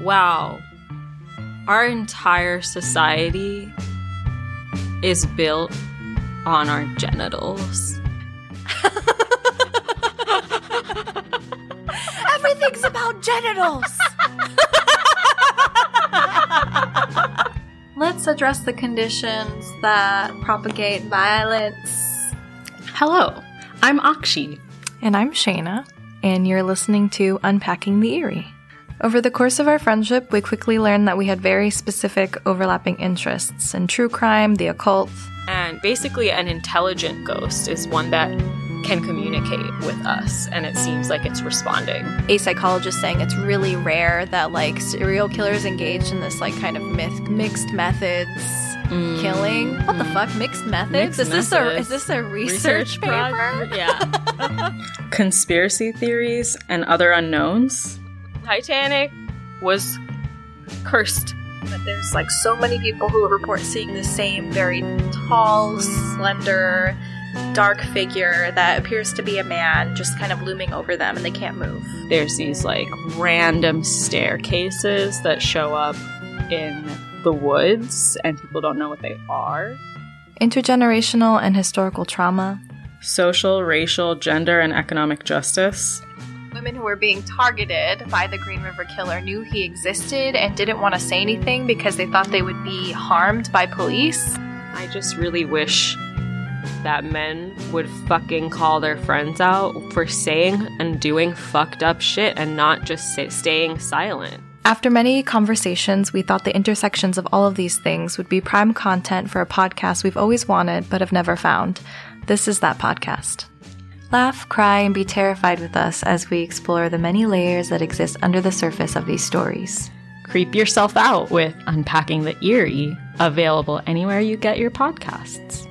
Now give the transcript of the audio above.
wow, our entire society is built on our genitals. Everything's about genitals. Let's address the conditions that propagate violence. Hello, I'm Akshi. And I'm Shayna, and you're listening to Unpacking the Eerie. Over the course of our friendship, we quickly learned that we had very specific overlapping interests in true crime, the occult. And basically, an intelligent ghost is one that can communicate with us, and it seems like it's responding. A psychologist saying it's really rare that like serial killers engage in this like kind of myth- mixed methods mm. killing. What the fuck? Mixed methods? Mixed is this a is this a research, paper? project? Yeah. Conspiracy theories and other unknowns. Titanic was cursed. But there's like so many people who report seeing the same very tall, slender, dark figure that appears to be a man just kind of looming over them and they can't move. There's these like random staircases that show up in the woods, and people don't know what they are. Intergenerational and historical trauma. Social, racial, gender, and economic justice. Women who were being targeted by the Green River Killer knew he existed and didn't want to say anything because they thought they would be harmed by police. I just really wish that men would fucking call their friends out for saying and doing fucked up shit and not just say, staying silent. After many conversations, we thought the intersections of all of these things would be prime content for a podcast we've always wanted but have never found. This is that podcast. Laugh, cry, and be terrified with us as we explore the many layers that exist under the surface of these stories. Creep yourself out with Unpacking the Eerie, available anywhere you get your podcasts.